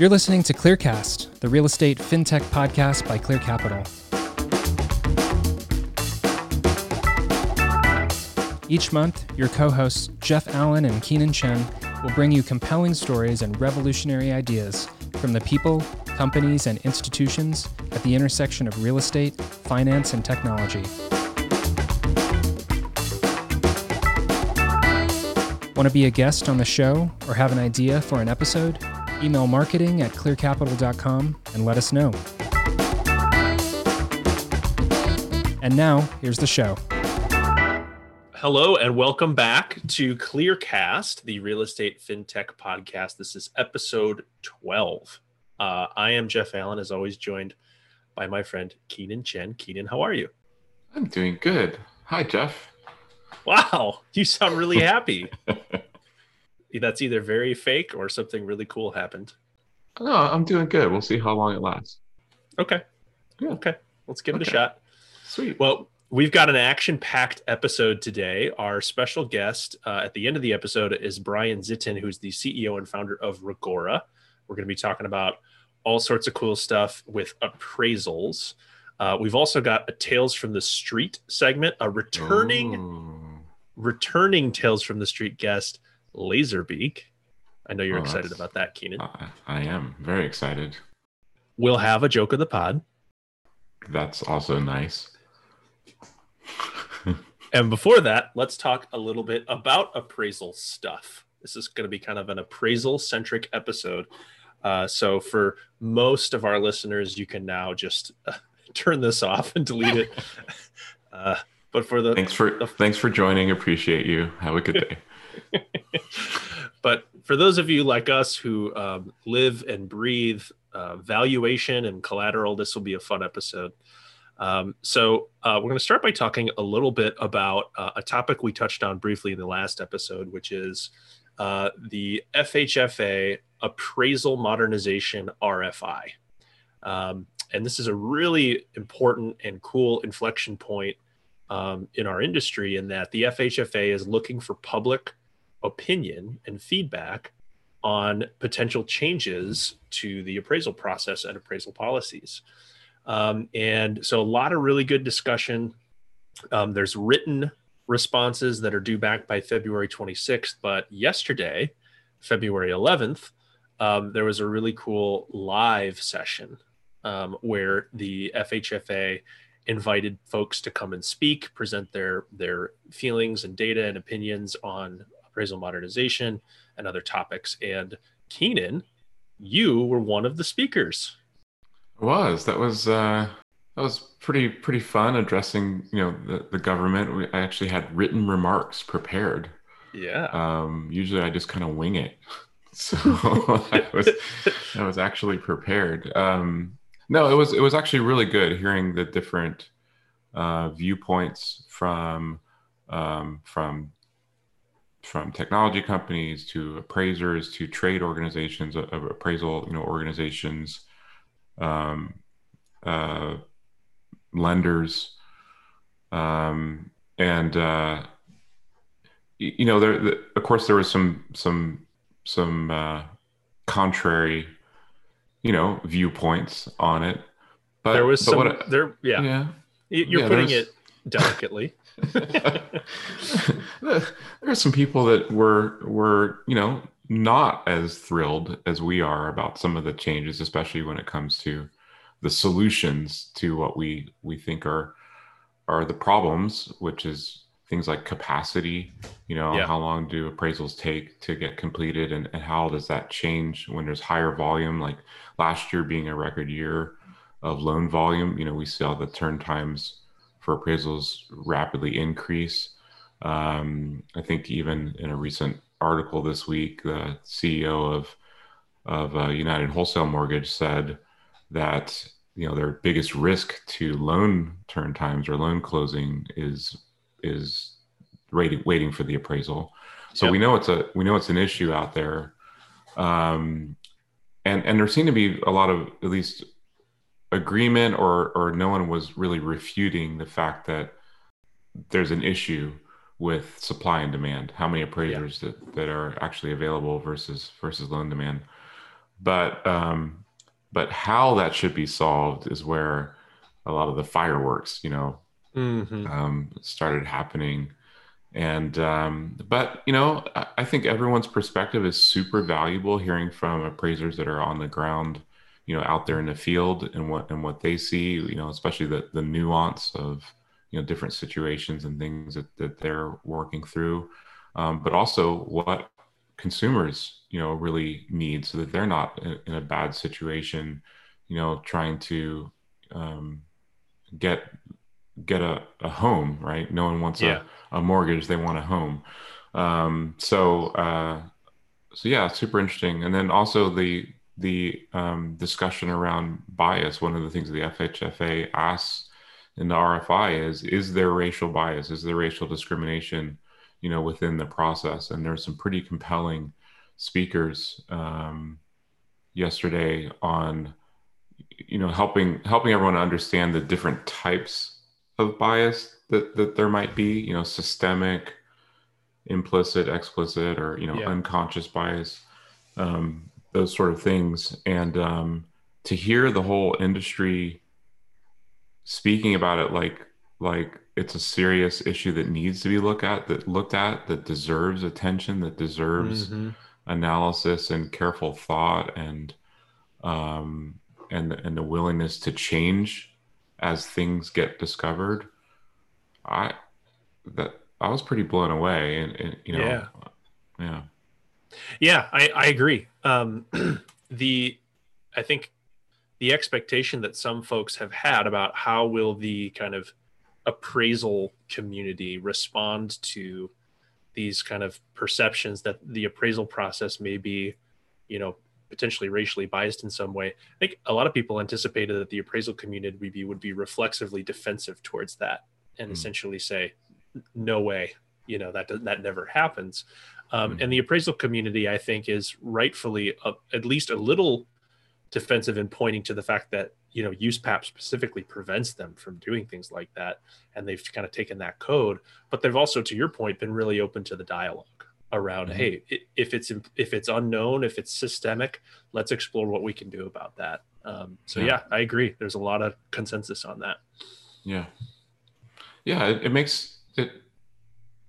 You're listening to Clearcast, the real estate fintech podcast by Clear Capital. Each month, your co hosts Jeff Allen and Keenan Chen will bring you compelling stories and revolutionary ideas from the people, companies, and institutions at the intersection of real estate, finance, and technology. Want to be a guest on the show or have an idea for an episode? Email marketing at clearcapital.com and let us know. And now, here's the show. Hello and welcome back to Clearcast, the real estate fintech podcast. This is episode 12. Uh, I am Jeff Allen, as always, joined by my friend Keenan Chen. Keenan, how are you? I'm doing good. Hi, Jeff. Wow, you sound really happy. That's either very fake or something really cool happened. No, I'm doing good. We'll see how long it lasts. Okay. Yeah. Okay. Let's give it a shot. Sweet. Well, we've got an action packed episode today. Our special guest uh, at the end of the episode is Brian Zitin, who's the CEO and founder of Reggora. We're going to be talking about all sorts of cool stuff with appraisals. Uh, we've also got a Tales from the Street segment, a returning Ooh. returning Tales from the Street guest, Laserbeak. I know you're Oh, excited about that, Keenan. I, I am very excited. We'll have a joke of the pod. That's also nice. And before that, let's talk a little bit about appraisal stuff. This is going to be kind of an appraisal centric episode. Uh, so, for most of our listeners, you can now just uh, turn this off and delete it. Uh, but for the Thanks for thanks for joining. Appreciate you. Have a good day. but for those of you like us who um, live and breathe uh, valuation and collateral, this will be a fun episode. Um, so, uh, we're going to start by talking a little bit about uh, a topic we touched on briefly in the last episode, which is uh, the FHFA appraisal modernization RFI. Um, and this is a really important and cool inflection point um, in our industry in that the FHFA is looking for public opinion and feedback on potential changes to the appraisal process and appraisal policies. Um, and so, a lot of really good discussion. Um, there's written responses that are due back by February 26th, but yesterday, February 11th, um, there was a really cool live session um, where the FHFA invited folks to come and speak, present their their feelings and data and opinions on appraisal modernization and other topics. And Keenan, you were one of the speakers. It was that was uh, that was pretty pretty fun addressing you know the, the government. We, I actually had written remarks prepared. Yeah. Um, usually I just kind of wing it. So I was I was actually prepared. Um, no, it was it was actually really good hearing the different uh, viewpoints from um, from from technology companies to appraisers to trade organizations, uh, appraisal you know organizations, um, uh, lenders, um, and uh, you know there the, of course there was some some some uh, contrary you know viewpoints on it but there was but some I- there yeah, yeah. You're yeah, putting it delicately there are some people that were were you know not as thrilled as we are about some of the changes especially when it comes to the solutions to what we we think are are the problems which is things like capacity you know Yeah. how long do appraisals take to get completed and, and how does that change when there's higher volume like last year being a record year of loan volume you know we saw the turn times for appraisals rapidly increase. Um, I think even in a recent article this week, the CEO of of uh, United Wholesale Mortgage said that you know their biggest risk to loan turn times or loan closing is is waiting waiting for the appraisal. So Yep. we know it's a we know it's an issue out there, um, and and there seemed to be a lot of at least agreement or or no one was really refuting the fact that there's an issue with supply and demand how many appraisers that, that are actually available versus versus loan demand but um, but how that should be solved is where a lot of the fireworks, you know, Mhm. um, started happening. And um, but you know, I, I think everyone's perspective is super valuable. Hearing from appraisers that are on the ground, you know, out there in the field and what and what they see, you know, especially the the nuance of you know different situations and things that, that they're working through, um, but also what consumers you know really need so that they're not in, in a bad situation, you know, trying to um, get get a, a home, right? No one wants Yeah. a, a mortgage; they want a home. Um, so, uh, so yeah, super interesting. And then also the the um, discussion around bias. One of the things the FHFA asks in the RFI is: Is there racial bias? Is there racial discrimination? You know, within the process. And there's some pretty compelling speakers um, yesterday on you know helping helping everyone understand the different types of bias that that there might be you know systemic implicit explicit or you know Yeah. unconscious bias um, those sort of things and um, to hear the whole industry speaking about it like like it's a serious issue that needs to be looked at that looked at that deserves attention that deserves Mhm. analysis and careful thought and um and and the willingness to change as things get discovered i that i was pretty blown away and, and you know Yeah. yeah Yeah, I, I agree. Um, the I think the expectation that some folks have had about how will the kind of appraisal community respond to these kind of perceptions that the appraisal process may be, you know, potentially racially biased in some way. I think a lot of people anticipated that the appraisal community would be would be reflexively defensive towards that and Hmm. essentially say, "No way, you know that that never happens." Um, Hmm. And the appraisal community, I think, is rightfully uh, at least a little defensive in pointing to the fact that you know USPAP specifically prevents them from doing things like that, and they've kind of taken that code. But they've also, to your point, been really open to the dialogue around, Mhm. hey, if it's if it's unknown, if it's systemic, let's explore what we can do about that. Um, so Yeah. yeah, I agree. There's a lot of consensus on that. yeah yeah it, it makes it,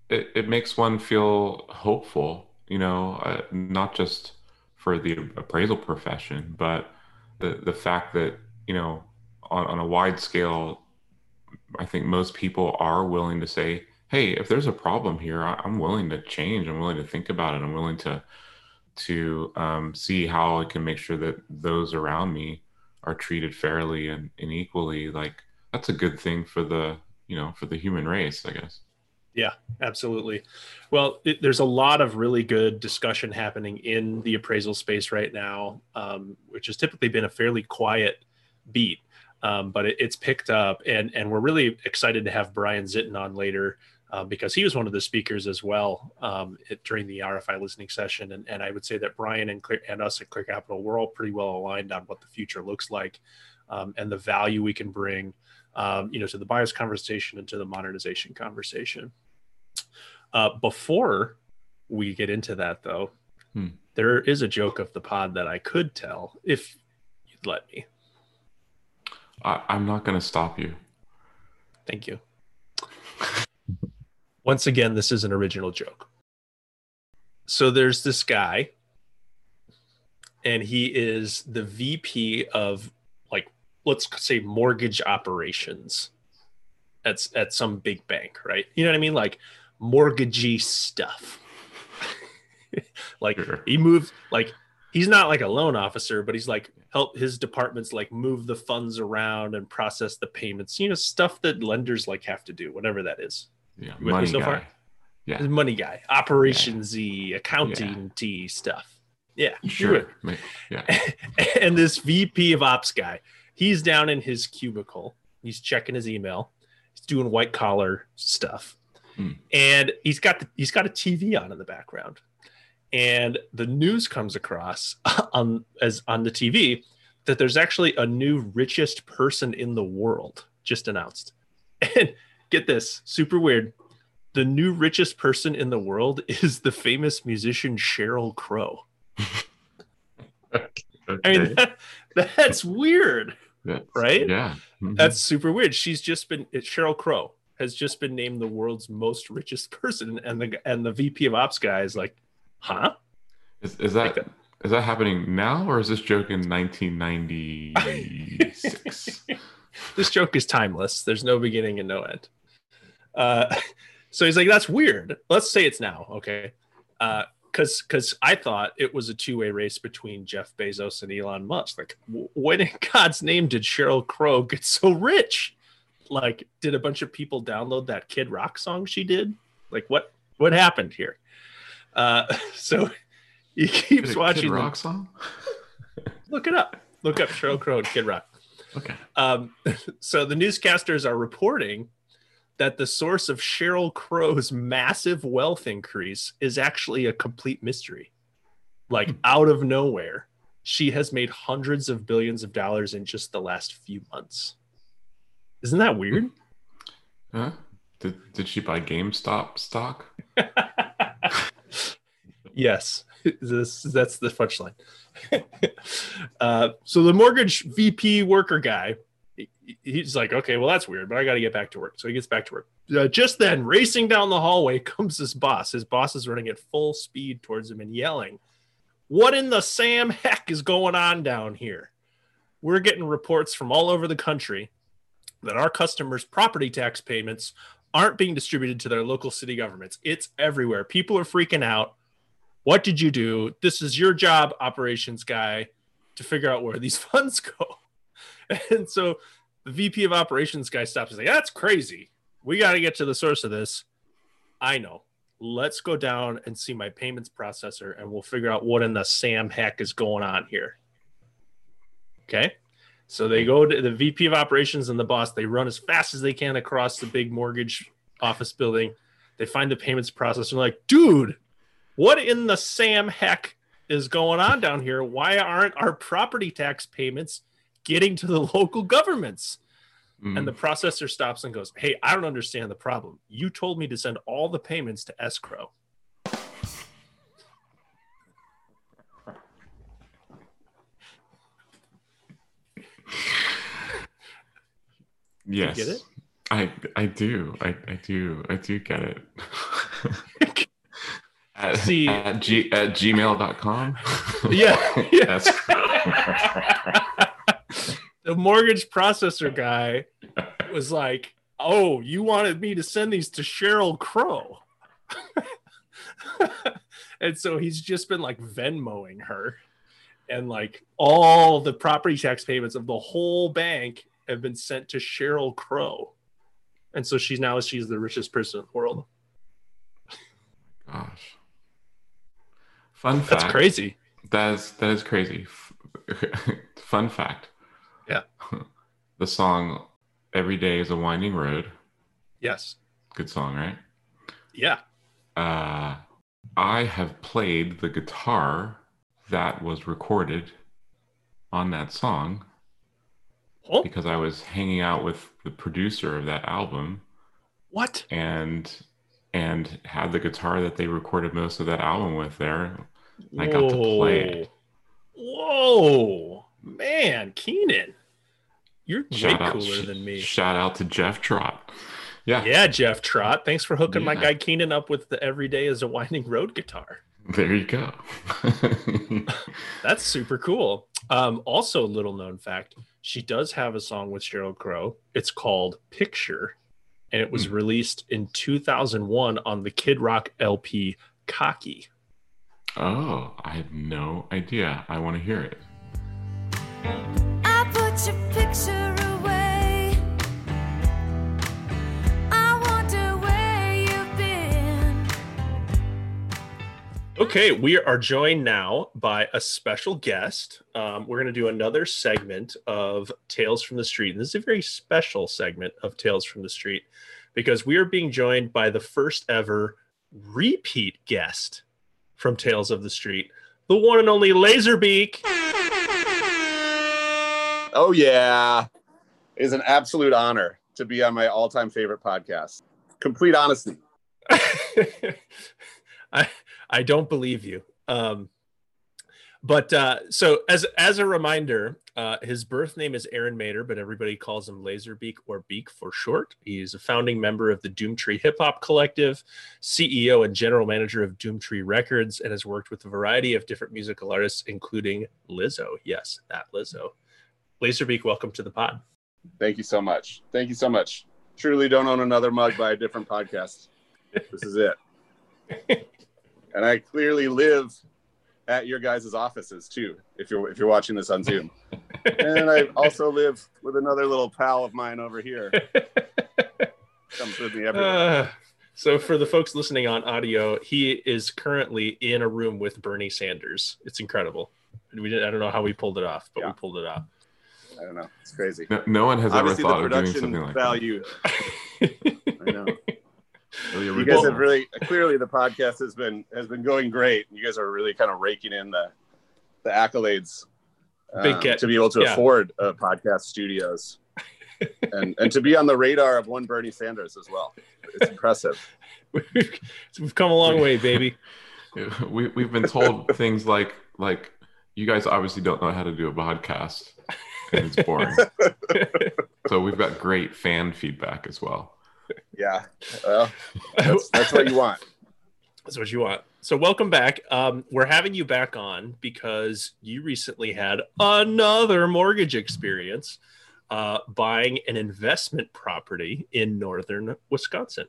it it makes one feel hopeful you know uh, not just for the appraisal profession but the the fact that you know on, on a wide scale i think most people are willing to say hey if there's a problem here I, i'm willing to change. I'm willing to think about it. I'm willing to to um, see how i can make sure that those around me are treated fairly and, and equally. Like that's a good thing for the you know for the human race i guess Yeah, absolutely. Well, it, there's a lot of really good discussion happening in the appraisal space right now, um, which has typically been a fairly quiet beat, um, but it, it's picked up, and and we're really excited to have Brian Zitin on later. Uh, because he was one of the speakers as well um, it, during the RFI listening session, and, and I would say that Brian and Clear, and us at Clear Capital, we're all pretty well aligned on what the future looks like, um, and the value we can bring, um, you know, to the bias conversation and to the modernization conversation. Uh, before we get into that, though, Hmm. there is a joke of the pod that I could tell if you'd let me. I, i'm not going to stop you Thank you. Once again, this is an original joke. So there's this guy, and he is the VP of like let's say mortgage operations at at some big bank, right? You know what I mean? Like mortgagee stuff. like Sure. he moved like he's not like a loan officer, but he's like help his departments like move the funds around and process the payments. You know, stuff that lenders like have to do, whatever that is. yeah You money so guy far? yeah money guy, operations Z, accounting T stuff. Yeah, sure yeah and this VP of ops guy, he's down in his cubicle. He's checking his email. He's doing white collar stuff, Hmm. and he's got the, he's got a TV on in the background. And the news comes across on as on the TV that there's actually a new richest person in the world just announced. And get this, super weird. The new richest person in the world is the famous musician Sheryl Crow. I mean, that, that's weird, That's- right? Yeah. Mhm. That's super weird. She's just been it's Sheryl Crow has just been named the world's most richest person, and the and the VP of Ops guy is like, huh? is, is that like is that happening now or is this joke in 1996? this joke is timeless. There's no beginning and no end. Uh, so he's like, that's weird. Let's say it's now, okay? Because because I thought it was a two way race between Jeff Bezos and Elon Musk. Like, w- when in God's name did Sheryl Crow get so rich? Like, did a bunch of people download that Kid Rock song she did? Like, what what happened here? Uh, so he Did keeps a Kid watching. them. rock song. Look it up. Look up Sheryl Crow and Kid Rock. Okay. Um, so the newscasters are reporting that the source of Sheryl Crow's massive wealth increase is actually a complete mystery. Like Hmm. out of nowhere, she has made hundreds of billions of dollars in just the last few months. Isn't that weird? Huh? Did did she buy GameStop stock? yes, this that's the punchline. uh, so the mortgage VP worker guy, he's like, okay, well that's weird, but I got to get back to work. So he gets back to work. Uh, just then, racing down the hallway comes his boss. His boss is running at full speed towards him and yelling, "What in the Sam heck is going on down here?" We're getting reports from all over the country that our customers' property tax payments aren't being distributed to their local city governments. It's everywhere. People are freaking out. What did you do? This is your job, operations guy, to figure out where these funds go. And so the VP of operations guy stops and says, That's crazy. We got to get to the source of this. I know. Let's go down and see my payments processor and we'll figure out what in the Sam heck is going on here. Okay. So they go to the VP of operations and the boss, they run as fast as they can across the big mortgage office building. They find the payments processor like, dude, what in the Sam heck is going on down here? Why aren't our property tax payments getting to the local governments? Mm. And the processor stops and goes, Hey, I don't understand the problem. You told me to send all the payments to escrow. Yes. get it? I I do. I, I do. I do get it. at, See- at, g, at gmail.com. Yeah. That's the mortgage processor guy was like, Oh, you wanted me to send these to Sheryl Crow. and so he's just been like Venmoing her. And like all the property tax payments of the whole bank have been sent to Sheryl Crow. And so she's now she's the richest person in the world. gosh. Fun fact. That's crazy. That is that is crazy. Fun fact. Yeah. The song "Every Day Is a Winding Road." Yes. Good song, right? Yeah. Uh, I have played the guitar that was recorded on that song Oh, because I was hanging out with the producer of that album what? and and had the guitar that they recorded most of that album with there. I got to play it. Whoa, man, Keenan, you're way out, cooler sh- than me. Shout out to Jeff Trott. Yeah, Yeah, Jeff Trott. Thanks for hooking my guy Keenan up with the Everyday is a Winding Road guitar. There you go. That's super cool. Um, also, little known fact: she does have a song with Sheryl Crow. It's called "Picture," and it was Hmm. released in 2001 on the Kid Rock LP "Cocky." oh, I have no idea. I want to hear it. Okay, we are joined now by a special guest. Um, we're going to do another segment of Tales from the Street. And this is a very special segment of Tales from the Street because we are being joined by the first ever repeat guest from Tales of the Street, the one and only Laserbeak. Oh yeah, it is an absolute honor to be on my all-time favorite podcast. Complete honesty. I I don't believe you. Um, but uh, so as as a reminder, uh, his birth name is Aaron Mader, but everybody calls him Laserbeak or Beak for short. He's a founding member of the Doomtree Hip Hop Collective, CEO and general manager of Doomtree Records, and has worked with a variety of different musical artists, including Lizzo. Yes, that Lizzo. Laserbeak, welcome to the pod. Thank you so much. Thank you so much. Truly don't own another mug by a different podcast. This is it. and I clearly live at your guys' offices too, if you're if you're watching this on Zoom. and I also live with another little pal of mine over here. Comes with me everywhere. Uh, so for the folks listening on audio, he is currently in a room with Bernie Sanders. It's incredible. We didn't, I don't know how we pulled it off, but we pulled it off. I don't know. It's crazy. No, no one has Obviously, ever the thought of doing something like value. I know. That. You guys have really clearly the podcast has been has been going great. You guys are really kind of raking in the the accolades Big um, get- to be able to yeah. afford uh, podcast studios and and to be on the radar of one Bernie Sanders as well. It's impressive. We've, we've come a long way, baby. we we've been told things like like you guys obviously don't know how to do a podcast and it's boring. so we've got great fan feedback as well. Yeah, well, that's, that's what you want. That's what you want. So welcome back. Um, we're having you back on because you recently had another mortgage experience uh, buying an investment property in northern Wisconsin.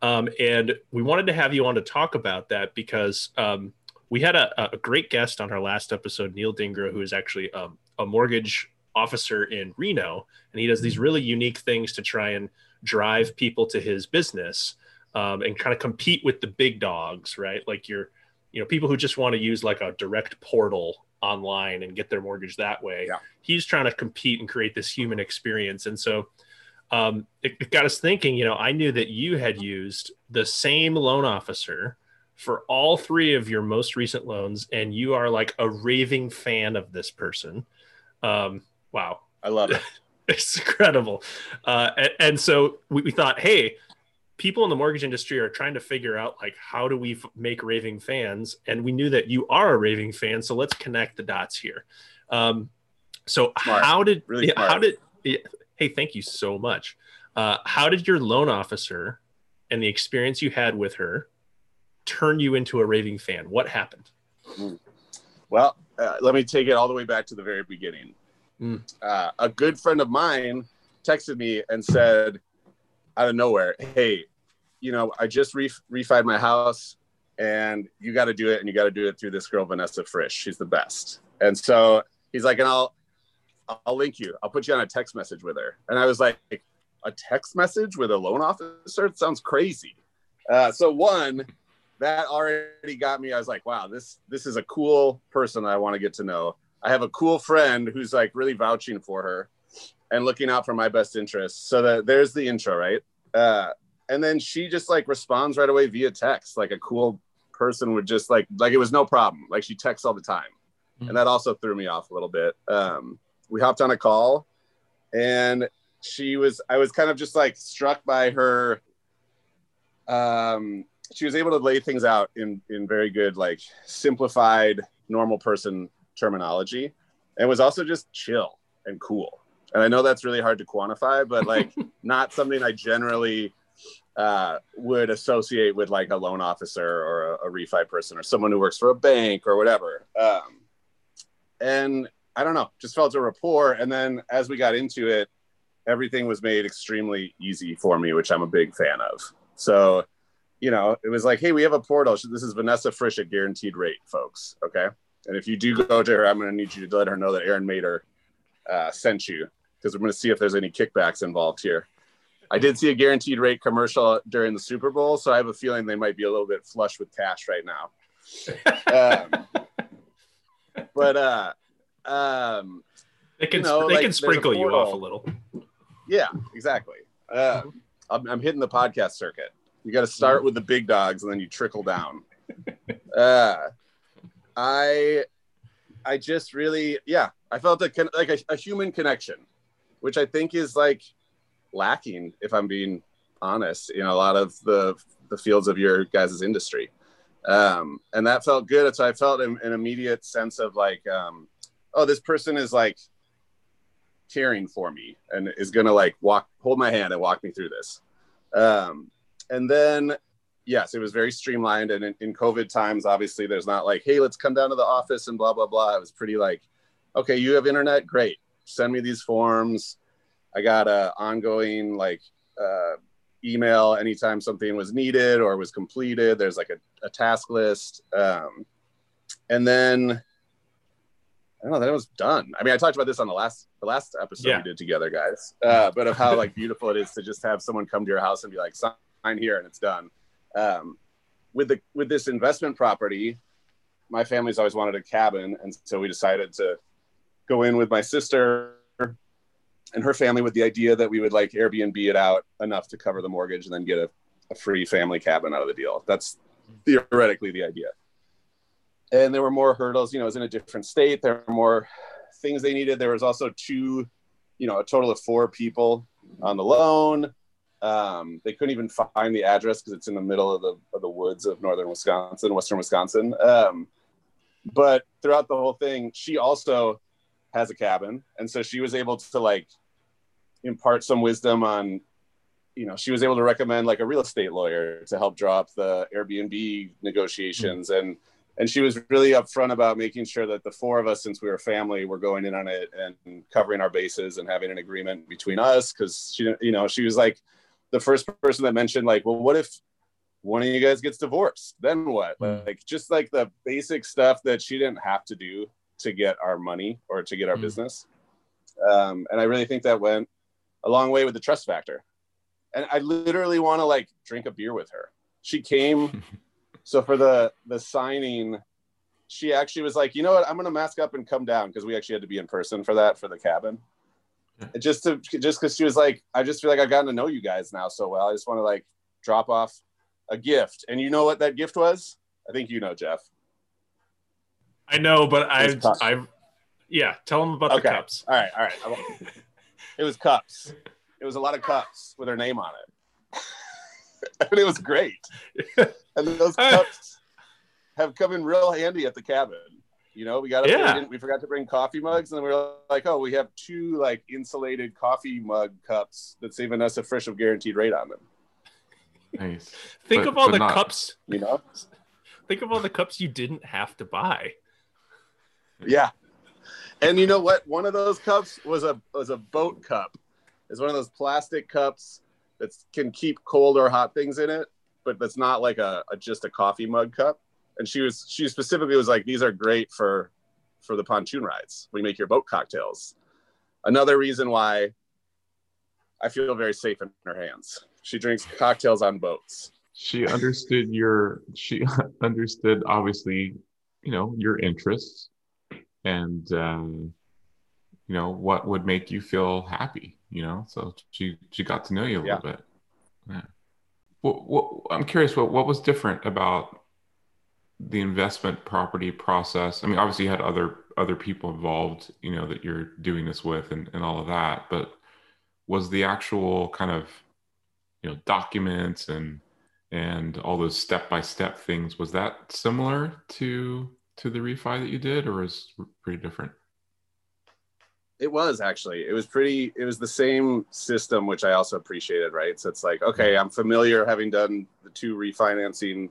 Um, and we wanted to have you on to talk about that because um, we had a, a great guest on our last episode, Neil Dingra, who is actually um, a mortgage officer in Reno, and he does these really unique things to try and drive people to his business um, and kind of compete with the big dogs, right? Like you're, you know, people who just want to use like a direct portal online and get their mortgage that way. Yeah. He's trying to compete and create this human experience. And so um, it, it got us thinking, you know, I knew that you had used the same loan officer for all three of your most recent loans, and you are like a raving fan of this person. Um, wow. I love it. It's incredible. Uh, and, and so we, we thought, hey, people in the mortgage industry are trying to figure out like how do we f- make raving fans, and we knew that you are a raving fan, so let's connect the dots here. Um, so Smart. how did Really yeah, how did yeah, hey thank you so much. Uh, how did your loan officer and the experience you had with her turn you into a raving fan? What happened? Well, uh, let me take it all the way back to the very beginning. Mm. Uh, a good friend of mine texted me and said, out of nowhere, "Hey, you know, I just ref- refied my house, and you got to do it, and you got to do it through this girl Vanessa Frisch. She's the best." And so he's like, "And I'll, I'll link you. I'll put you on a text message with her." And I was like, "A text message with a loan officer? It sounds crazy." Uh, so one, that already got me. I was like, wow, this this is a cool person I want to get to know. I have a cool friend who's like really vouching for her and looking out for my best interests. So that there's the intro, right? Uh, and then she just like responds right away via text, like a cool person would just like like it was no problem. Like she texts all the time, and that also threw me off a little bit. Um, we hopped on a call, and she was I was kind of just like struck by her um she was able to lay things out in in very good like simplified normal person terminology and was also just chill and cool and i know that's really hard to quantify but like not something i generally uh, would associate with like a loan officer or a, a refi person or someone who works for a bank or whatever um, and i don't know just felt a rapport and then as we got into it everything was made extremely easy for me which i'm a big fan of so you know, it was like, hey, we have a portal. This is Vanessa Frisch at guaranteed rate, folks. Okay. And if you do go to her, I'm going to need you to let her know that Aaron Mader uh, sent you because we're going to see if there's any kickbacks involved here. I did see a guaranteed rate commercial during the Super Bowl, so I have a feeling they might be a little bit flush with cash right now. Um, but uh, um, They can You know, they like, can sprinkle you off a little. Yeah, exactly. Uh, I'm, I'm hitting the podcast circuit. You got to start with the big dogs and then you trickle down. Uh, I, I just really, yeah, I felt a, like a, a human connection, which I think is like lacking, if I'm being honest, in a lot of the the fields of your guys' industry. um, and that felt good. So I felt an, an immediate sense of like, um, oh, this person is like caring for me and is gonna like walk, hold my hand and walk me through this. Um, and then, yes, it was very streamlined. And in, in COVID times, obviously, there's not like, hey, let's come down to the office and blah blah blah. It was pretty like, okay, you have internet, great. Send me these forms. I got a ongoing like uh, email anytime something was needed or was completed. There's like a, a task list. Um, and then I don't know, then it was done. I mean, I talked about this on the last the last episode Yeah. we did together, guys. Uh, but of how like beautiful it is to just have someone come to your house and be like, sign here and it's done. Um, with the with this investment property, my family's always wanted a cabin, and so we decided to go in with my sister and her family with the idea that we would like Airbnb it out enough to cover the mortgage and then get a, a free family cabin out of the deal. That's theoretically the idea. And there were more hurdles, you know, it was in a different state. There were more things they needed. There was also two, you know, a total of four people on the loan. Um, they couldn't even find the address because it's in the middle of the, of the woods of northern Wisconsin, western Wisconsin. Um, but throughout the whole thing, she also has a cabin. And so she was able to like impart some wisdom on, you know, she was able to recommend like a real estate lawyer to help draw up the Airbnb negotiations. And, and she was really upfront about making sure that the four of us, since we were family, were going in on it and covering our bases and having an agreement between us. Cause she, you know, she was like the first person that mentioned like, well, what if one of you guys gets divorced? Then what? Mm. Like just like the basic stuff that she didn't have to do to get our money or to get our Mm. business. Um, and I really think that went a long way with the trust factor. And I literally want to like drink a beer with her. She came. so for the the signing, she actually was like, you know what, I'm gonna mask up and come down because we actually had to be in person for that for the cabin. And Just to just because she was like, I just feel like I've gotten to know you guys now so well. I just want to like drop off a gift. And you know what that gift was? I think you know, Jeff. I know, but I, I, yeah. Tell them about the cups. All right, all right. It was cups. It was a lot of cups with her name on it. and it was great. And those cups have come in real handy at the cabin. You know, we got up we, Yeah. didn't- we forgot to bring coffee mugs, and then we were like, oh, we have two like insulated coffee mug cups that's that say a fresh of guaranteed rate on them. Nice. Think But- of all the not- cups. You know? Think of all the cups you didn't have to buy. Yeah. And you know what? One of those cups was a was a boat cup. It's one of those plastic cups that can keep cold or hot things in it, but that's not like a, a just a coffee mug cup. And she was she specifically was like, these are great for for the pontoon rides. We make your boat cocktails. Another reason why I feel very safe in her hands. She drinks cocktails on boats. She understood your. She understood obviously, you know, your interests, and um, you know what would make you feel happy. You know, so she she got to know you a little bit. Yeah. What, what, I'm curious. What what was different about the investment property process? I mean, obviously you had other other people involved. You know that you're doing this with, and and all of that. But was the actual kind of you know documents and and all those step by step things was that similar to to the refi that you did or was pretty different It was actually. It was pretty. It was the same system, which I also appreciated. Right. So it's like, okay, mm-hmm. I'm familiar having done the two refinancing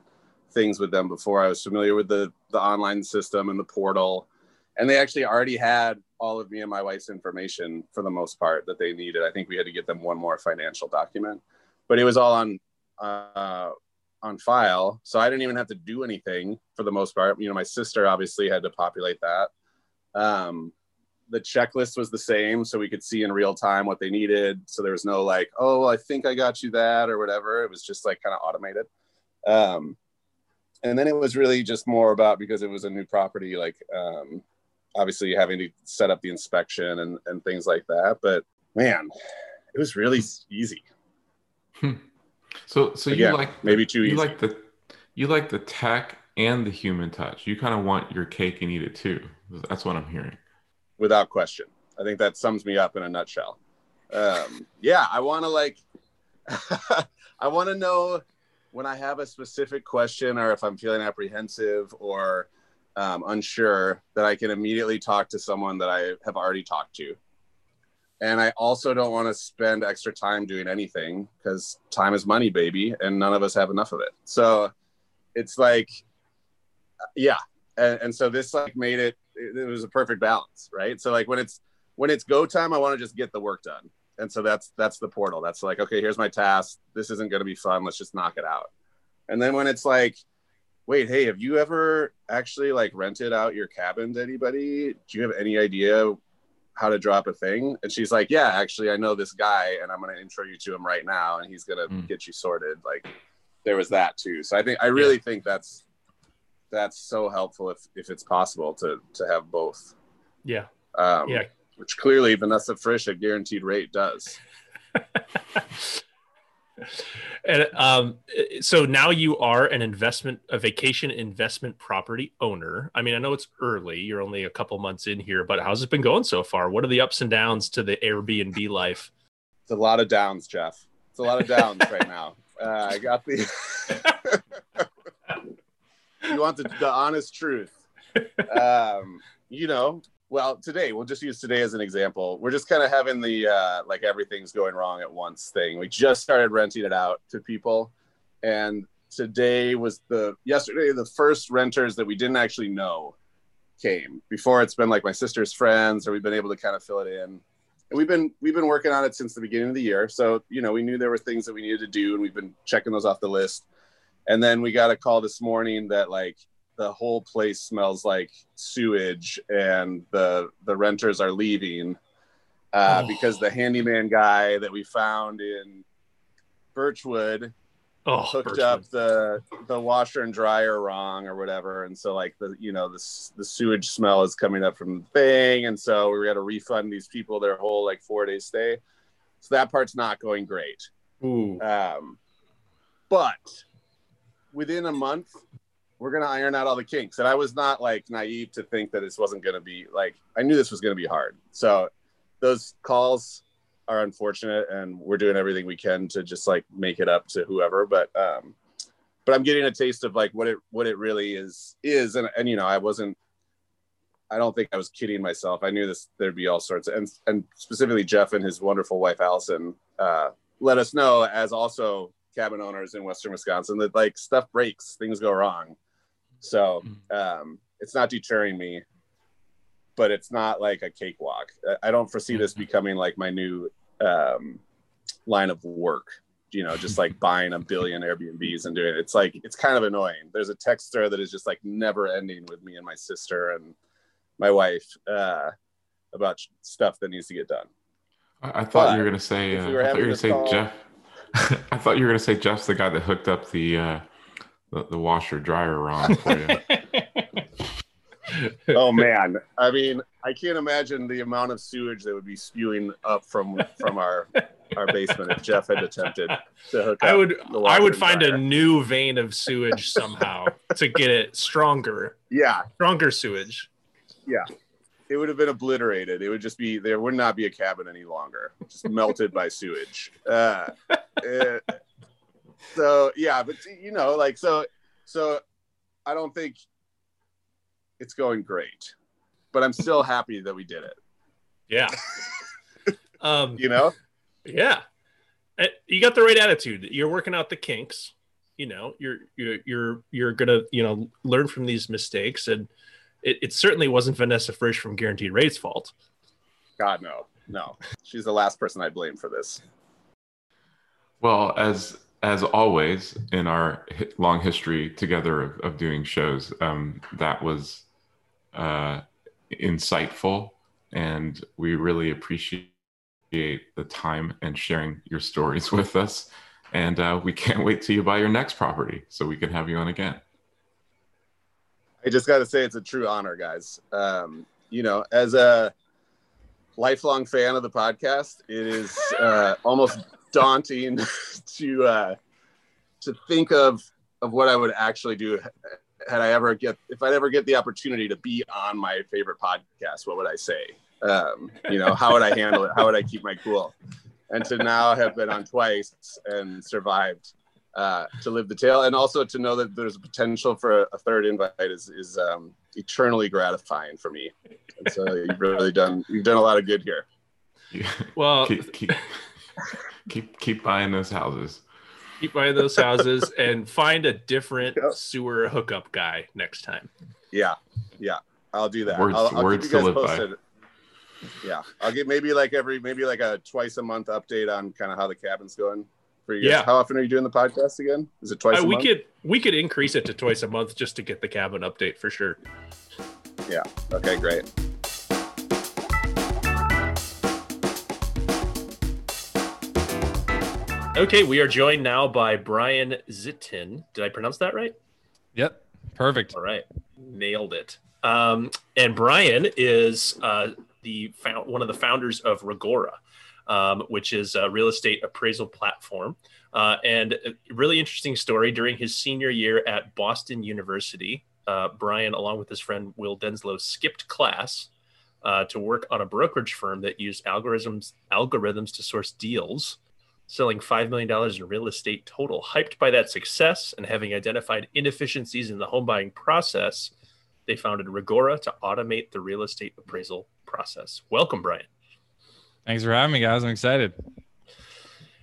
things with them before. I was familiar with the the online system and the portal, and they actually already had all of me and my wife's information for the most part that they needed. I think we had to get them one more financial document, but it was all on uh, on file, so I didn't even have to do anything for the most part. You know, my sister obviously had to populate that. Um, the checklist was the same so we could see in real time what they needed so there was no like oh i think i got you that or whatever it was just like kind of automated um, and then it was really just more about because it was a new property like um, obviously having to set up the inspection and, and things like that but man it was really easy so so Again, you like maybe too you easy. like the you like the tech and the human touch you kind of want your cake and eat it too that's what i'm hearing without question. I think that sums me up in a nutshell. Um, yeah, I want to like, I want to know when I have a specific question or if I'm feeling apprehensive or um, unsure, that I can immediately talk to someone that I have already talked to. And I also don't want to spend extra time doing anything because time is money, baby, and none of us have enough of it. So it's like, yeah. And, and so this like made it, it, was a perfect balance, right? So like when it's when it's go time, I want to just get the work done and so that's that's the portal. That's like okay here's my task. This isn't going to be fun. Let's just knock it out. And then when it's like wait hey have you ever actually like rented out your cabin to anybody? Do you have any idea how to drop a thing? And she's like yeah actually i know this guy and i'm going to intro you to him right now and he's going to Mm. get you sorted. Like there was that too. So i think i really think that's that's so helpful if if it's possible to to have both. Yeah. um Yeah. Which clearly vanessa frisch at guaranteed rate does and um, so now you are an investment, a vacation investment property owner. I mean, I know it's early; you're only a couple months in here, but how's it been going so far? What are the ups and downs to the Airbnb life? It's a lot of downs, Jeff. It's a lot of downs right now. Uh, I got the. you want the, the honest truth. Um, you know, well, today, we'll just use today as an example. We're just kind of having the uh, like everything's going wrong at once thing. We just started renting it out to people. And today was the, yesterday, the first renters that we didn't actually know came. Before it's been like my sister's friends, or we've been able to kind of fill it in and we've been we've been working on it since the beginning of the year so you know we knew there were things that we needed to do and we've been checking those off the list and then we got a call this morning that like the whole place smells like sewage and the the renters are leaving uh, Oh. because the handyman guy that we found in birchwood Oh, hooked Birchwood. up the the washer and dryer wrong or whatever and so like the you know the, the sewage smell is coming up from the thing and so we got to refund these people their whole like four day stay so that part's not going great Ooh. um, but within a month we're gonna iron out all the kinks. And i was not like naive to think that this wasn't gonna be like i knew this was gonna be hard. So those calls are unfortunate and we're doing everything we can to just like make it up to whoever. But um but i'm getting a taste of like what it what it really is is. And, and you know i wasn't i don't think i was kidding myself. I knew this there'd be all sorts of, and and specifically jeff and his wonderful wife allison uh let us know as also cabin owners in western wisconsin that like stuff breaks things go wrong so um it's not deterring me but it's not like a cakewalk. I- don't foresee this becoming like my new um line of work you know just like buying a billion airbnbs and doing it. It's like it's kind of annoying. There's a text thread that is just like never ending with me and my sister and my wife uh about stuff that needs to get done. I, I thought you were gonna say. Uh, we I thought you were gonna say call- Jeff. I thought you were gonna say Jeff's the guy that hooked up the uh, the, the washer dryer wrong for you. oh man. I mean i can't imagine the amount of sewage that would be spewing up from from our our basement if jeff had attempted to hook up I would the I would and find a new vein of sewage somehow to get it stronger, yeah. Stronger sewage. Yeah, it would have been obliterated. It would just be there would not be a cabin any longer. Just melted by sewage. Uh, eh, so yeah but you know like so so i don't think it's going great but i'm still happy that we did it Yeah. um, you know yeah. Uh, You got the right attitude. You're working out the kinks. You know, you're you're you're you're gonna you know learn from these mistakes, and it, it certainly wasn't Vanessa Frisch from Guaranteed Rates' fault. god no no she's the last person i blame for this Well, as as always in our long history together of, of doing shows, um, that was uh, insightful, and we really appreciate the time and sharing your stories with us. And uh, we can't wait till you buy your next property so we can have you on again. I just got to say it's a true honor, guys. Um, you know, as a lifelong fan of the podcast, it is uh, almost daunting to uh, to think of of what I would actually do had I ever get if I'd ever get the opportunity to be on my favorite podcast. What would I say? Um, you know, how would I handle it? How would I keep my cool? And to now have been on twice and survived, uh, to live the tale, and also to know that there's a potential for a, a third invite is is um, eternally gratifying for me. And so you've really done you've done a lot of good here. Well, keep, keep keep keep buying those houses. keep buying those houses and find a different Yep. sewer hookup guy next time. Yeah, yeah, I'll do that. Words- I'll, I'll words keep you to guys live by. Yeah, I'll get maybe like every maybe like a twice a month update on kind of how the cabin's going for you. guys. Yeah. How often are you doing the podcast again? Is it twice Uh, a we month? could we could increase it to twice a month just to get the cabin update for sure. Yeah. Okay, great. Okay, we are joined now by Brian Zitin. Did I pronounce that right? Yep. Perfect. All right, nailed it. Um, and Brian is uh, the found, one of the founders of Reggora, um, which is a real estate appraisal platform. Uh, and a really interesting story. During his senior year at Boston University, uh, Brian, along with his friend Will Denslow, skipped class uh, to work on a brokerage firm that used algorithms algorithms to source deals selling $5 million in real estate total. Hyped by that success and having identified inefficiencies in the home buying process, they founded Reggora to automate the real estate appraisal process. Welcome, Brian. Thanks for having me, guys. I'm excited.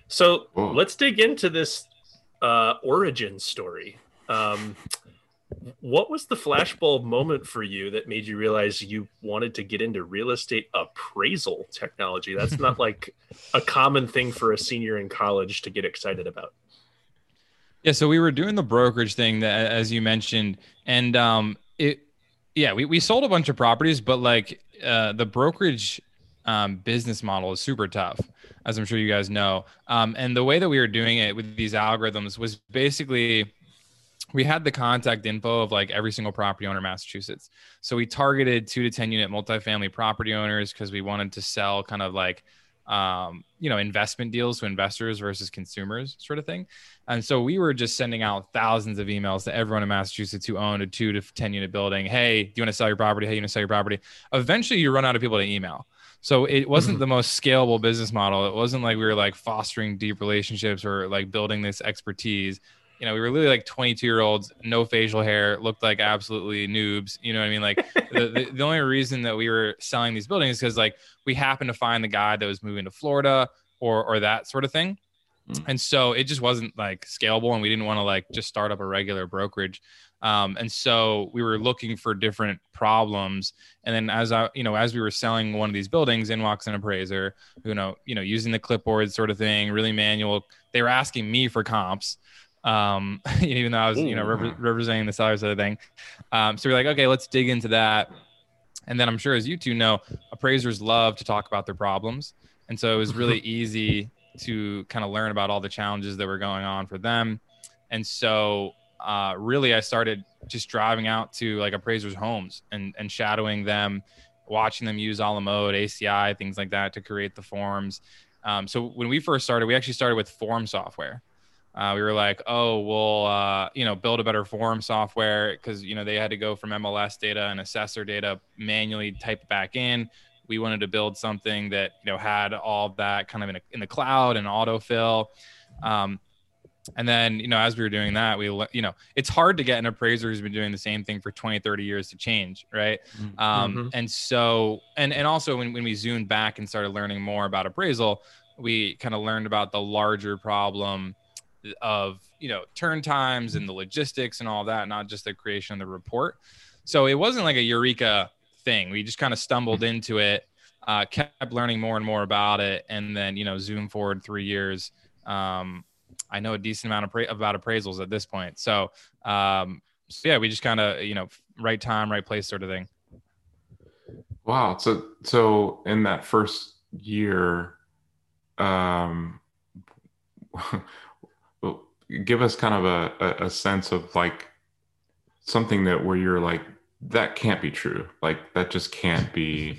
So Whoa. let's dig into this uh, origin story. Um, what was the flashbulb moment for you that made you realize you wanted to get into real estate appraisal technology? That's not like a common thing for a senior in college to get excited about. Yeah, so we were doing the brokerage thing that, as you mentioned, and um, it, yeah, we, we sold a bunch of properties, but like uh, the brokerage um, business model is super tough, as I'm sure you guys know. Um, and the way that we were doing it with these algorithms was basically we had the contact info of like every single property owner in Massachusetts. So we targeted two to 10 unit multifamily property owners because we wanted to sell kind of like, um, you know, investment deals to investors versus consumers sort of thing. And so we were just sending out thousands of emails to everyone in Massachusetts who owned a two to 10 unit building. Hey, do you want to sell your property? Hey, you want to sell your property? Eventually you run out of people to email. So it wasn't the most scalable business model. It wasn't like we were like fostering deep relationships or like building this expertise. You know, we were literally like 22 year olds, no facial hair, looked like absolutely noobs. You know what I mean? Like the, the, the only reason that we were selling these buildings is because like we happened to find the guy that was moving to Florida or or that sort of thing. Mm. And so it just wasn't like scalable, and we didn't want to like just start up a regular brokerage. Um, and so we were looking for different problems. And then as I, you know, as we were selling one of these buildings, in walks an appraiser, who, you know, you know, using the clipboard sort of thing, really manual. They were asking me for comps, um, even though I was, you know, repre- representing the sellers the thing. Um, so we're like, okay, let's dig into that. And then I'm sure, as you two know, appraisers love to talk about their problems, and so it was really easy to kind of learn about all the challenges that were going on for them. And so, uh, really, I started just driving out to like appraisers' homes and and shadowing them, watching them use a mode, ACI, things like that to create the forms. Um, so when we first started, we actually started with form software. Uh, we were like, oh, we'll uh, you know build a better form software because you know they had to go from MLS data and assessor data manually type it back in. We wanted to build something that you know had all that kind of in, a, in the cloud and autofill. Um, and then you know as we were doing that, we you know it's hard to get an appraiser who's been doing the same thing for 20, 30 years to change, right? Mm. Um, Mhm. And so, and and also when, when we zoomed back and started learning more about appraisal, we kind of learned about the larger problem of you know turn times and the logistics and all that, not just the creation of the report. So it wasn't like a eureka thing. We just kind of stumbled into it, uh, kept learning more and more about it, and then you know zoom forward three years. Um, I know a decent amount of pra- about appraisals at this point. So, um, so yeah, we just kind of you know right time, right place sort of thing. Wow. So so in that first year, um, give us kind of a, a, sense of like something that where you're like that can't be true. Like that just can't be.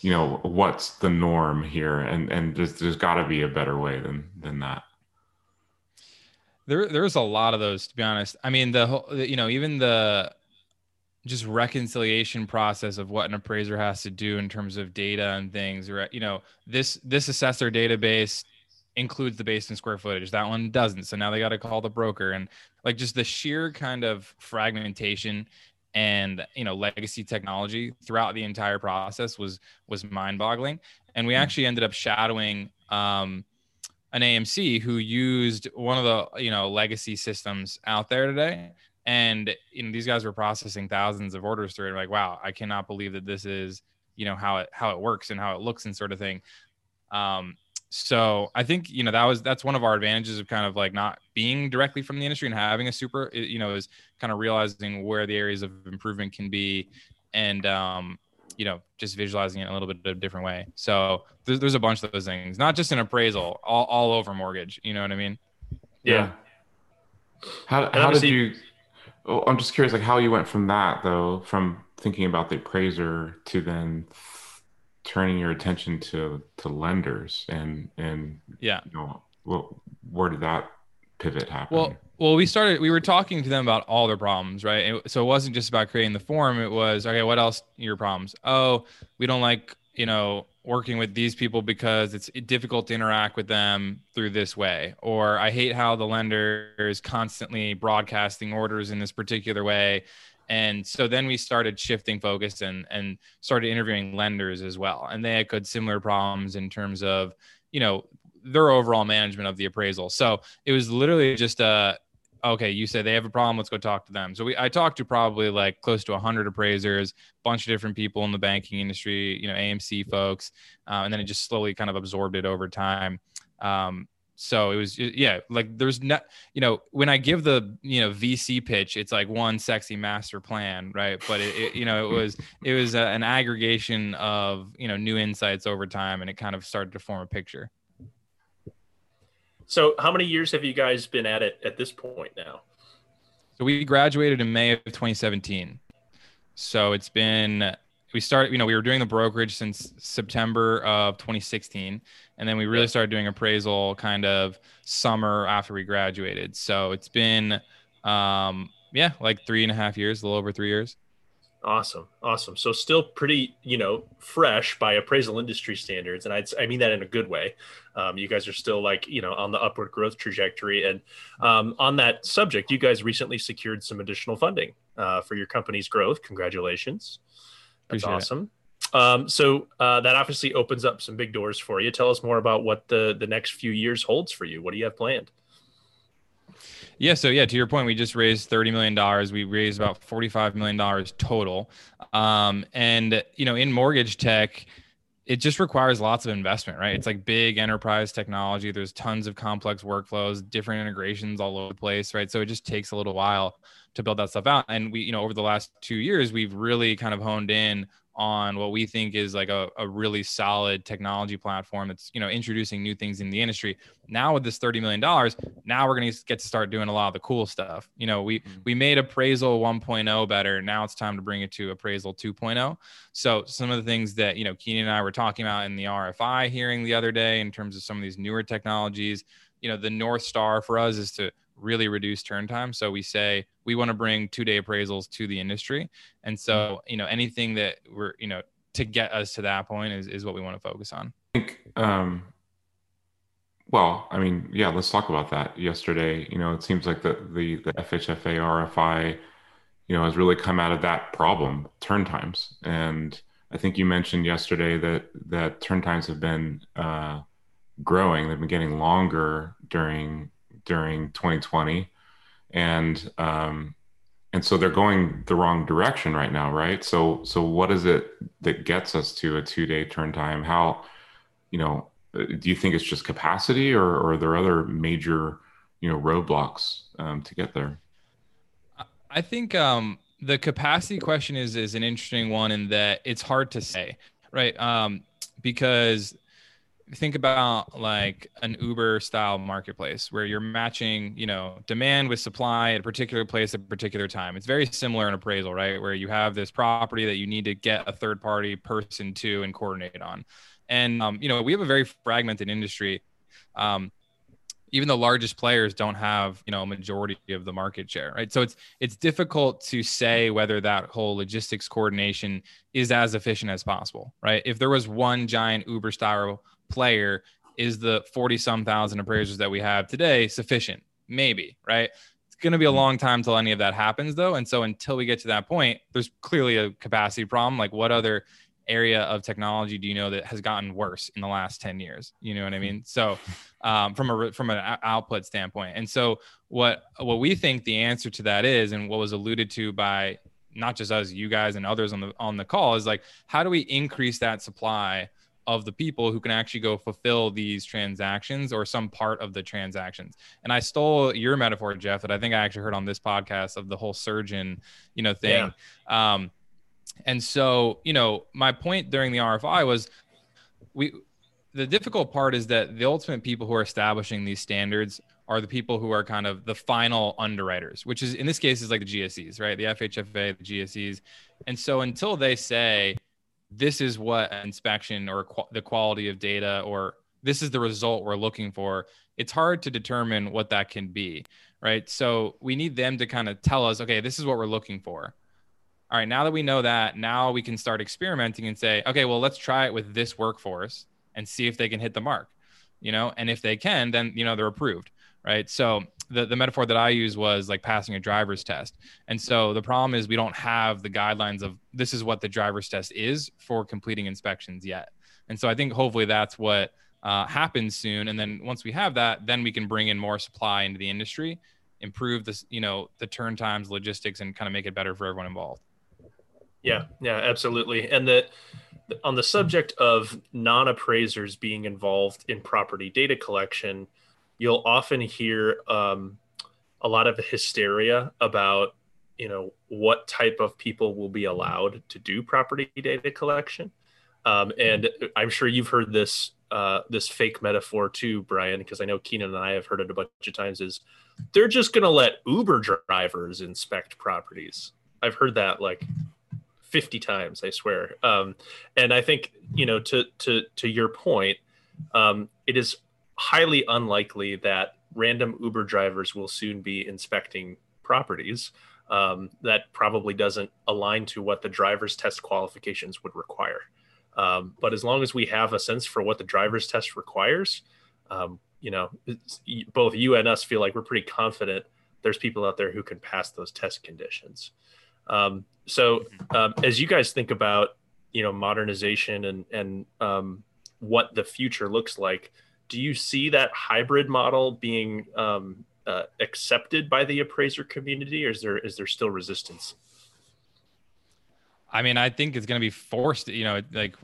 You know what's the norm here, and and there's, there's got to be a better way than than that. There, there's a lot of those, to be honest. I mean, the whole, you know, even the just reconciliation process of what an appraiser has to do in terms of data and things. Right? You know, this this assessor database includes the base in square footage. That one doesn't. So now they got to call the broker. And like just the sheer kind of fragmentation and you know legacy technology throughout the entire process was was mind-boggling. And we actually ended up shadowing um, an AMC who used one of the you know legacy systems out there today. And you know these guys were processing thousands of orders through it. Like wow I cannot believe that this is you know how it how it works and how it looks and sort of thing. Um, so I think you know that was that's one of our advantages of kind of like not being directly from the industry and having a super you know is kind of realizing where the areas of improvement can be and um, you know just visualizing it in a little bit of a different way. So there's, there's a bunch of those things, not just an appraisal, all, all over mortgage. You know what I mean? Yeah. How, how did you? Oh, I'm just curious, like how you went from that though, from thinking about the appraiser to then turning your attention to to lenders and and Yeah. you know, well, where did that pivot happen? Well, well, we started. We were talking to them about all their problems, right? It- so it wasn't just about creating the form. It was okay. What else? are Your problems? Oh, we don't like you know working with these people because it's difficult to interact with them through this way. Or I hate how the lender is constantly broadcasting orders in this particular way. And so then we started shifting focus and and started interviewing lenders as well. And they had similar problems in terms of you know their overall management of the appraisal. So it was literally just a okay, you say they have a problem, let's go talk to them. So we I talked to probably like close to 100 appraisers, bunch of different people in the banking industry, you know, AMC folks, uh, and then it just slowly kind of absorbed it over time. Um, so it was yeah, like there's not you know when I give the you know VC pitch, it's like one sexy master plan, right? But it, it you know it was it was a, an aggregation of you know new insights over time, and it kind of started to form a picture. So, how many years have you guys been at it at this point now? So we graduated in May of 2017. So it's been we started, you know, we were doing the brokerage since September of 2016, and then we really started doing appraisal kind of summer after we graduated. So it's been, um, yeah, like three and a half years, a little over three years. Awesome, awesome. So still pretty, you know, fresh by appraisal industry standards, and I I mean that in a good way. Um, you guys are still like you know on the upward growth trajectory, and um, on that subject, you guys recently secured some additional funding uh, for your company's growth. Congratulations, that's Appreciate it. Um, so uh, that obviously opens up some big doors for you. Tell us more about what the the next few years holds for you. What do you have planned? Yeah. So yeah, to your point, we just raised thirty million dollars. We raised about forty-five million dollars total. Um, and you know, in mortgage tech, it just requires lots of investment, right? It's like big enterprise technology. There's tons of complex workflows, different integrations all over the place, right? So it just takes a little while to build that stuff out. And we, you know, over the last two years, we've really kind of honed in on what we think is like a, a really solid technology platform. That's you know introducing new things in the industry. Now with this 30 million dollars now we're going to get to start doing a lot of the cool stuff. You know we mm-hmm. we made appraisal 1.0 better. Now it's time to bring it to appraisal 2.0 so some of the things that you know keenan and i were talking about in the rfi hearing the other day in terms of some of these newer technologies you know the north star for us is to really reduce turn time. So we say we want to bring two day appraisals to the industry. And so you know anything that we're you know to get us to that point is, is what we want to focus on. I think, um, well, I mean, yeah, let's talk about that. Yesterday, you know, it seems like the the the FHFA RFI, you know, has really come out of that problem, turn times, and I think you mentioned yesterday that that turn times have been uh, growing. They've been getting longer during during 2020, and um, and so they're going the wrong direction right now, right? So so what is it that gets us to a two day turn time? How you know, do you think it's just capacity, or, or are there other major, you know, roadblocks um, to get there? I think um, the capacity question is is an interesting one in that it's hard to say, right? Um, because think about like an Uber style marketplace where you're matching, you know, demand with supply at a particular place at a particular time. It's very similar in appraisal, right? Where you have this property that you need to get a third party person to and coordinate on. And um, you know, we have a very fragmented industry. Um, even the largest players don't have you know a majority of the market share right so it's it's difficult to say whether that whole logistics coordination is as efficient as possible right if there was one giant uber style player is the 40 some thousand appraisers that we have today sufficient? Maybe, right? It's going to be a long time till any of that happens, though. And so until we get to that point, there's clearly a capacity problem. Like, what other area of technology do you know that has gotten worse in the last 10 years you know what i mean so um, from a from an output standpoint and so what what we think the answer to that is and what was alluded to by not just us you guys and others on the on the call is like how do we increase that supply of the people who can actually go fulfill these transactions or some part of the transactions. And I stole your metaphor, Jeff, that I think I actually heard on this podcast of the whole surgeon, you know, thing. Yeah. Um, and so, you know, my point during the RFI was we the difficult part is that the ultimate people who are establishing these standards are the people who are kind of the final underwriters, which is in this case is like the GSEs, right? The FHFA, the GSEs. And so until they say this is what inspection or qu- the quality of data or this is the result we're looking for it's hard to determine what that can be right? So we need them to kind of tell us okay this is what we're looking for. All right now that we know that now we can start experimenting and say okay well let's try it with this workforce and see if they can hit the mark you know? And if they can then you know they're approved right so the, the metaphor that I use was like passing a driver's test. And so the problem is we don't have the guidelines of this is what the driver's test is for completing inspections yet. And so I think hopefully that's what uh, happens soon. And then once we have that, then we can bring in more supply into the industry, improve this, you know, the turn times, logistics, and kind of make it better for everyone involved. Yeah, yeah, absolutely. And that on the subject of non-appraisers being involved in property data collection, you'll often hear um, a lot of hysteria about you know what type of people will be allowed to do property data collection. Um, and i'm sure you've heard this uh, this fake metaphor too brian because i know keenan and i have heard it a bunch of times is they're just going to let uber drivers inspect properties. I've heard that like 50 times i swear. Um, and i think you know to to to your point um, it is highly unlikely that random Uber drivers will soon be inspecting properties. Um, that probably doesn't align to what the driver's test qualifications would require. Um, but as long as we have a sense for what the driver's test requires, um, you know, both you and us feel like we're pretty confident there's people out there who can pass those test conditions. Um, so mm-hmm. um, as you guys think about, you know, modernization and and um, what the future looks like, do you see that hybrid model being um, uh, accepted by the appraiser community, or is there is there still resistance? I mean, I think it's going to be forced. You know, like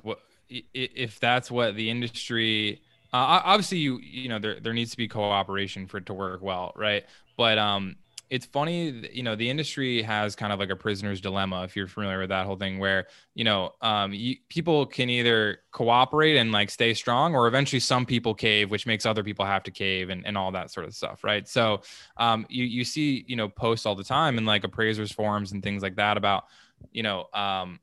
if that's what the industry. Uh, obviously, you you know there there needs to be cooperation for it to work well, right? But um, it's funny, you know, the industry has kind of like a prisoner's dilemma, if you're familiar with that whole thing, where you know, um, you, people can either cooperate and like stay strong, or eventually some people cave, which makes other people have to cave, and, and all that sort of stuff, right? So, um, you you see, you know, posts all the time in like appraisers forums and things like that about, you know, um,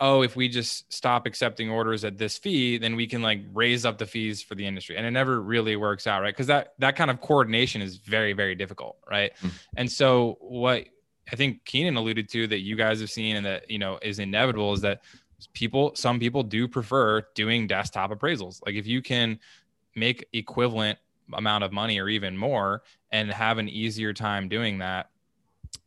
oh, if we just stop accepting orders at this fee, then we can like raise up the fees for the industry. And it never really works out, right? Because that that kind of coordination is very, very difficult, right? Mm-hmm. And so what I think Keenan alluded to that you guys have seen and that you know is inevitable is that people, some people do prefer doing desktop appraisals. Like if you can make equivalent amount of money or even more and have an easier time doing that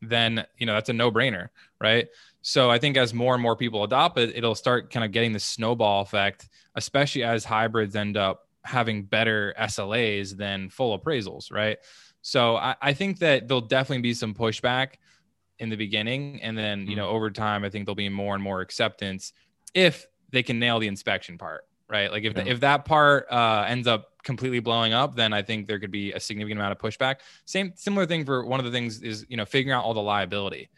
then you know that's a no-brainer right so i think as more and more people adopt it it'll start kind of getting the snowball effect especially as hybrids end up having better slas than full appraisals right so i, I think that there'll definitely be some pushback in the beginning and then you know mm-hmm. over time i think there'll be more and more acceptance if they can nail the inspection part right like if, yeah. if that part uh, ends up completely blowing up, then I think there could be a significant amount of pushback. Same similar thing for one of the things is you know figuring out all the liability.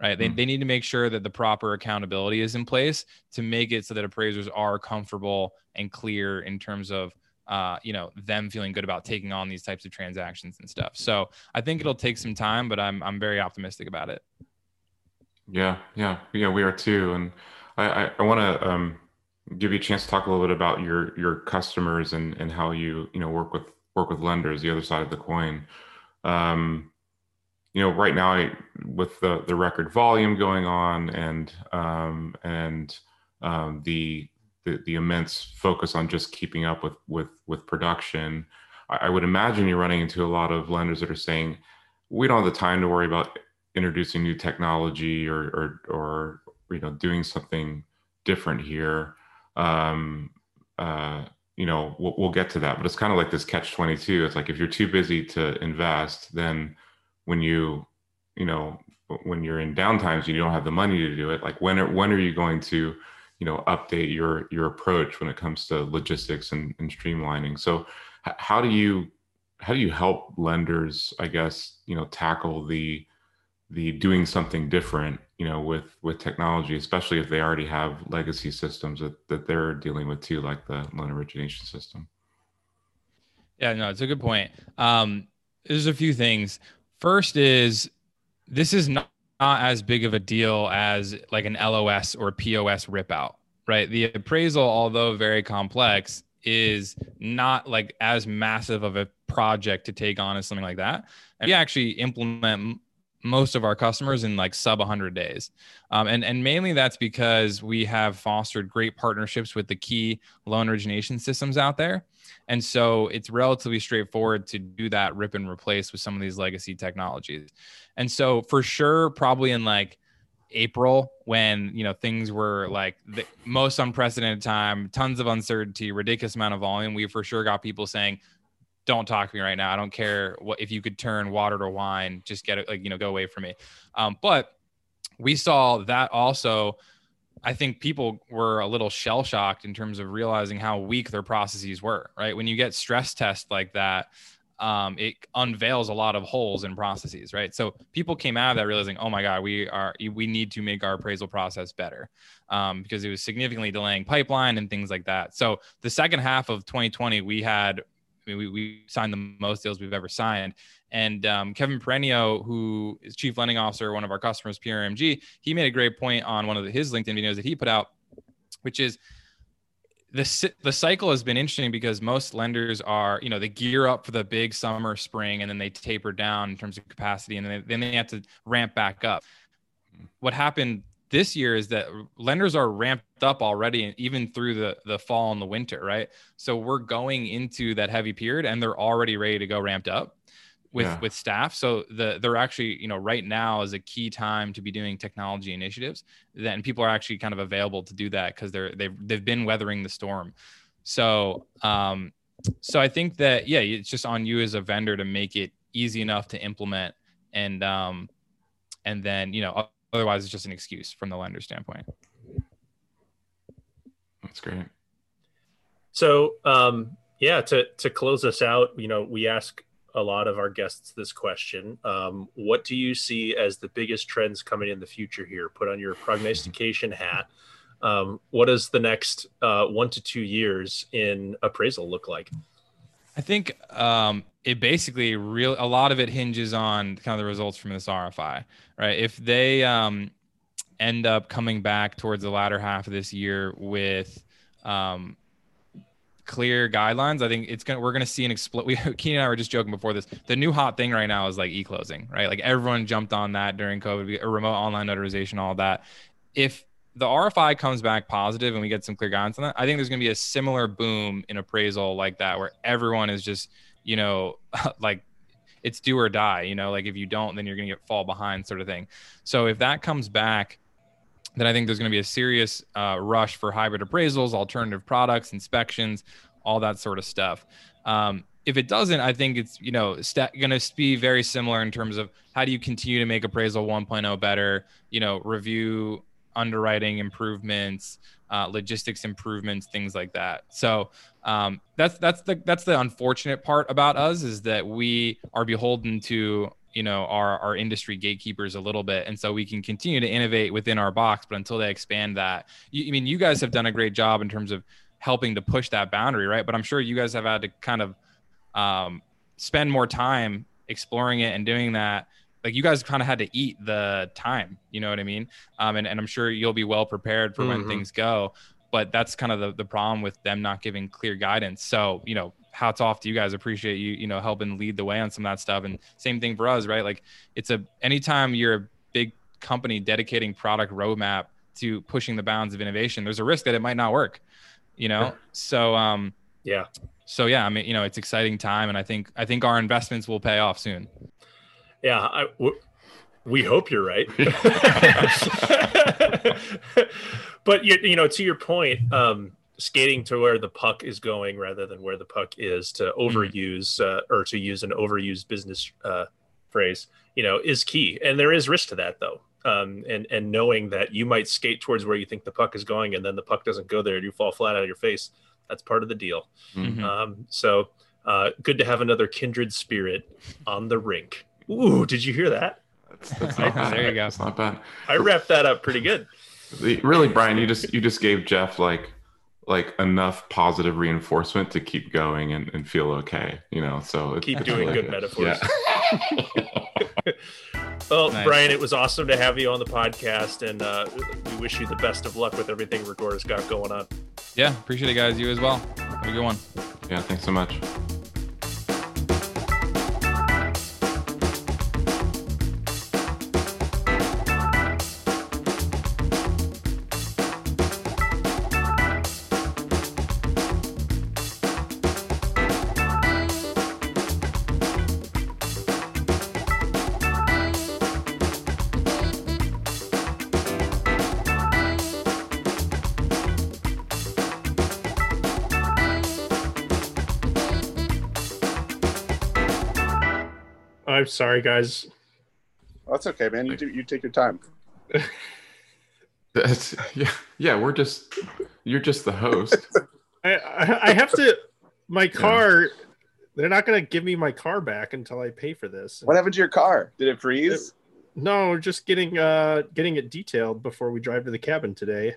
Right. They, mm they need to make sure that the proper accountability is in place to make it so that appraisers are comfortable and clear in terms of uh, you know them feeling good about taking on these types of transactions and stuff. So I think it'll take some time, but I'm I'm very optimistic about it. Yeah, yeah, yeah. We are too, and I I, I want to um, give you a chance to talk a little bit about your your customers and and how you you know work with work with lenders, the other side of the coin. Um, you know, right now I, with the the record volume going on and um, and um, the the, the immense focus on just keeping up with with with production, I, I would imagine you're running into a lot of lenders that are saying, we don't have the time to worry about introducing new technology or or or you know doing something different here. Um, uh, you know, we'll, we'll get to that, but it's kind of like this catch 22. It's like if you're too busy to invest, then when you, you know, when you're in downtimes, you don't have the money to do it. Like when are, when are you going to, you know, update your, your approach when it comes to logistics and, and streamlining? So h- how do you, how do you help lenders, I guess, you know, tackle the, the doing something different you know with with technology especially if they already have legacy systems that, that they're dealing with too like the loan origination system Yeah, no, it's a good point. Um, there's a few things. First is this is not, not as big of a deal as like an LOS or POS rip out, right? The appraisal, although very complex, is not like as massive of a project to take on as something like that. And we actually implement most of our customers in like sub 100 days. Um, and, and mainly that's because we have fostered great partnerships with the key loan origination systems out there. And so it's relatively straightforward to do that rip and replace with some of these legacy technologies. And so for sure, probably in like April when you know things were like the most unprecedented time, tons of uncertainty, ridiculous amount of volume, we for sure got people saying, "Don't talk to me right now. I don't care what if you could turn water to wine, just get it like you know go away from me." Um, but we saw that also I think people were a little shell shocked in terms of realizing how weak their processes were, right? When you get stress tests like that, um, it unveils a lot of holes in processes, right? So people came out of that realizing, oh my God, we are we need to make our appraisal process better um, because it was significantly delaying pipeline and things like that. So the second half of 2020, we had I mean, we, we signed the most deals we've ever signed. And um, Kevin Peranio, who is chief lending officer, one of our customers, PRMG, he made a great point on one of the, his LinkedIn videos that he put out, which is the the cycle has been interesting because most lenders are, you know, they gear up for the big summer, spring, and then they taper down in terms of capacity, and then they, then they have to ramp back up. What happened this year is that lenders are ramped up already, and even through the the fall and the winter, right? So we're going into that heavy period, and they're already ready to go ramped up with Yeah. with staff. So the they're actually, you know, right now is a key time to be doing technology initiatives. Then people are actually kind of available to do that because they're they've they've been weathering the storm. So um, so I think that yeah, it's just on you as a vendor to make it easy enough to implement, and um, and then you know otherwise it's just an excuse from the lender standpoint. that's great So, um, yeah, to to close us out, you know, we ask a lot of our guests this question: um, What do you see as the biggest trends coming in the future here? Put on your prognostication hat. Um, what does the next uh, one to two years in appraisal look like? I think um, it basically real a lot of it hinges on kind of the results from this RFI, right? If they um, end up coming back towards the latter half of this year with um, clear guidelines, I think it's gonna we're gonna see an explode. We Keenan and I were just joking before this. The new hot thing right now is like e-closing, right? Like everyone jumped on that during COVID, remote online notarization, all that. If the RFI comes back positive and we get some clear guidance on that, I think there's going to be a similar boom in appraisal like that, where everyone is just, you know, like it's do or die, you know, like if you don't, then you're going to get fall behind sort of thing. So if that comes back, then I think there's going to be a serious uh, rush for hybrid appraisals, alternative products, inspections, all that sort of stuff. Um, if it doesn't, I think it's you know sta going to be very similar in terms of how do you continue to make appraisal 1.0 better. You know, review underwriting improvements, uh, logistics improvements, things like that. So um, that's that's the that's the unfortunate part about us is that we are beholden to you know our our industry gatekeepers a little bit. And so we can continue to innovate within our box but until they expand that you, i mean you guys have done a great job in terms of helping to push that boundary right? But i'm sure you guys have had to kind of um, spend more time exploring it and doing that. Like you guys kind of had to eat the time you know what i mean? Um, and, and i'm sure you'll be well prepared for when Mhm. things go but that's kind of the, the problem with them not giving clear guidance. So you know hats off to you guys appreciate you you know helping lead the way on some of that stuff and same thing for us right like it's a anytime you're a big company dedicating product roadmap to pushing the bounds of innovation, there's a risk that it might not work. You know, Yeah. so um, Yeah. so yeah, I mean, you know, it's exciting time, and I think I think our investments will pay off soon. Yeah. I, w- we hope you're right. but you, you know, to your point, um, skating to where the puck is going rather than where the puck is to overuse uh, or to use an overused business uh, phrase, you know, is key. And there is risk to that though. Um, and and knowing that you might skate towards where you think the puck is going, and then the puck doesn't go there, and you fall flat out of your face. That's part of the deal. Mhm. Um, so uh, good to have another kindred spirit on the rink. Ooh, did you hear that? That's, that's not bad. There you go. That's not bad. I wrapped that up pretty good. The- Really, Brian, you just you just gave Jeff like like enough positive reinforcement to keep going and, and feel okay. You know, so it- Keep it's doing really good metaphors. Yeah. Well, Nice. Brian, it was awesome to have you on the podcast, and uh, we wish you the best of luck with everything Reggora's got going on. Yeah, appreciate it, guys. You as well. Have a good one. yeah. Thanks so much. Sorry, guys. That's okay, man. You do you take your time. That's yeah, yeah. We're just you're just the host. I, I, I have to. My car. They're not going to give me my car back until I pay for this. What happened to your car? Did it freeze? No, just getting uh getting it detailed before we drive to the cabin today.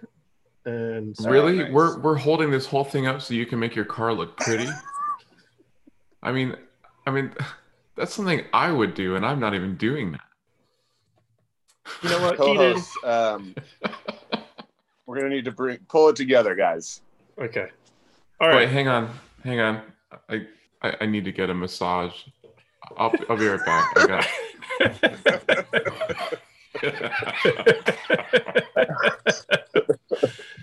And Oh, really, nice. we're we're holding this whole thing up so you can make your car look pretty. I mean, I mean, that's something I would do, and I'm not even doing that. you know what, Keenan? Co-hosts, um, we're gonna need to bring pull it together, guys. Okay. All right. Wait, hang on, hang on. I, I I need to get a massage. I'll I'll be right back. I got.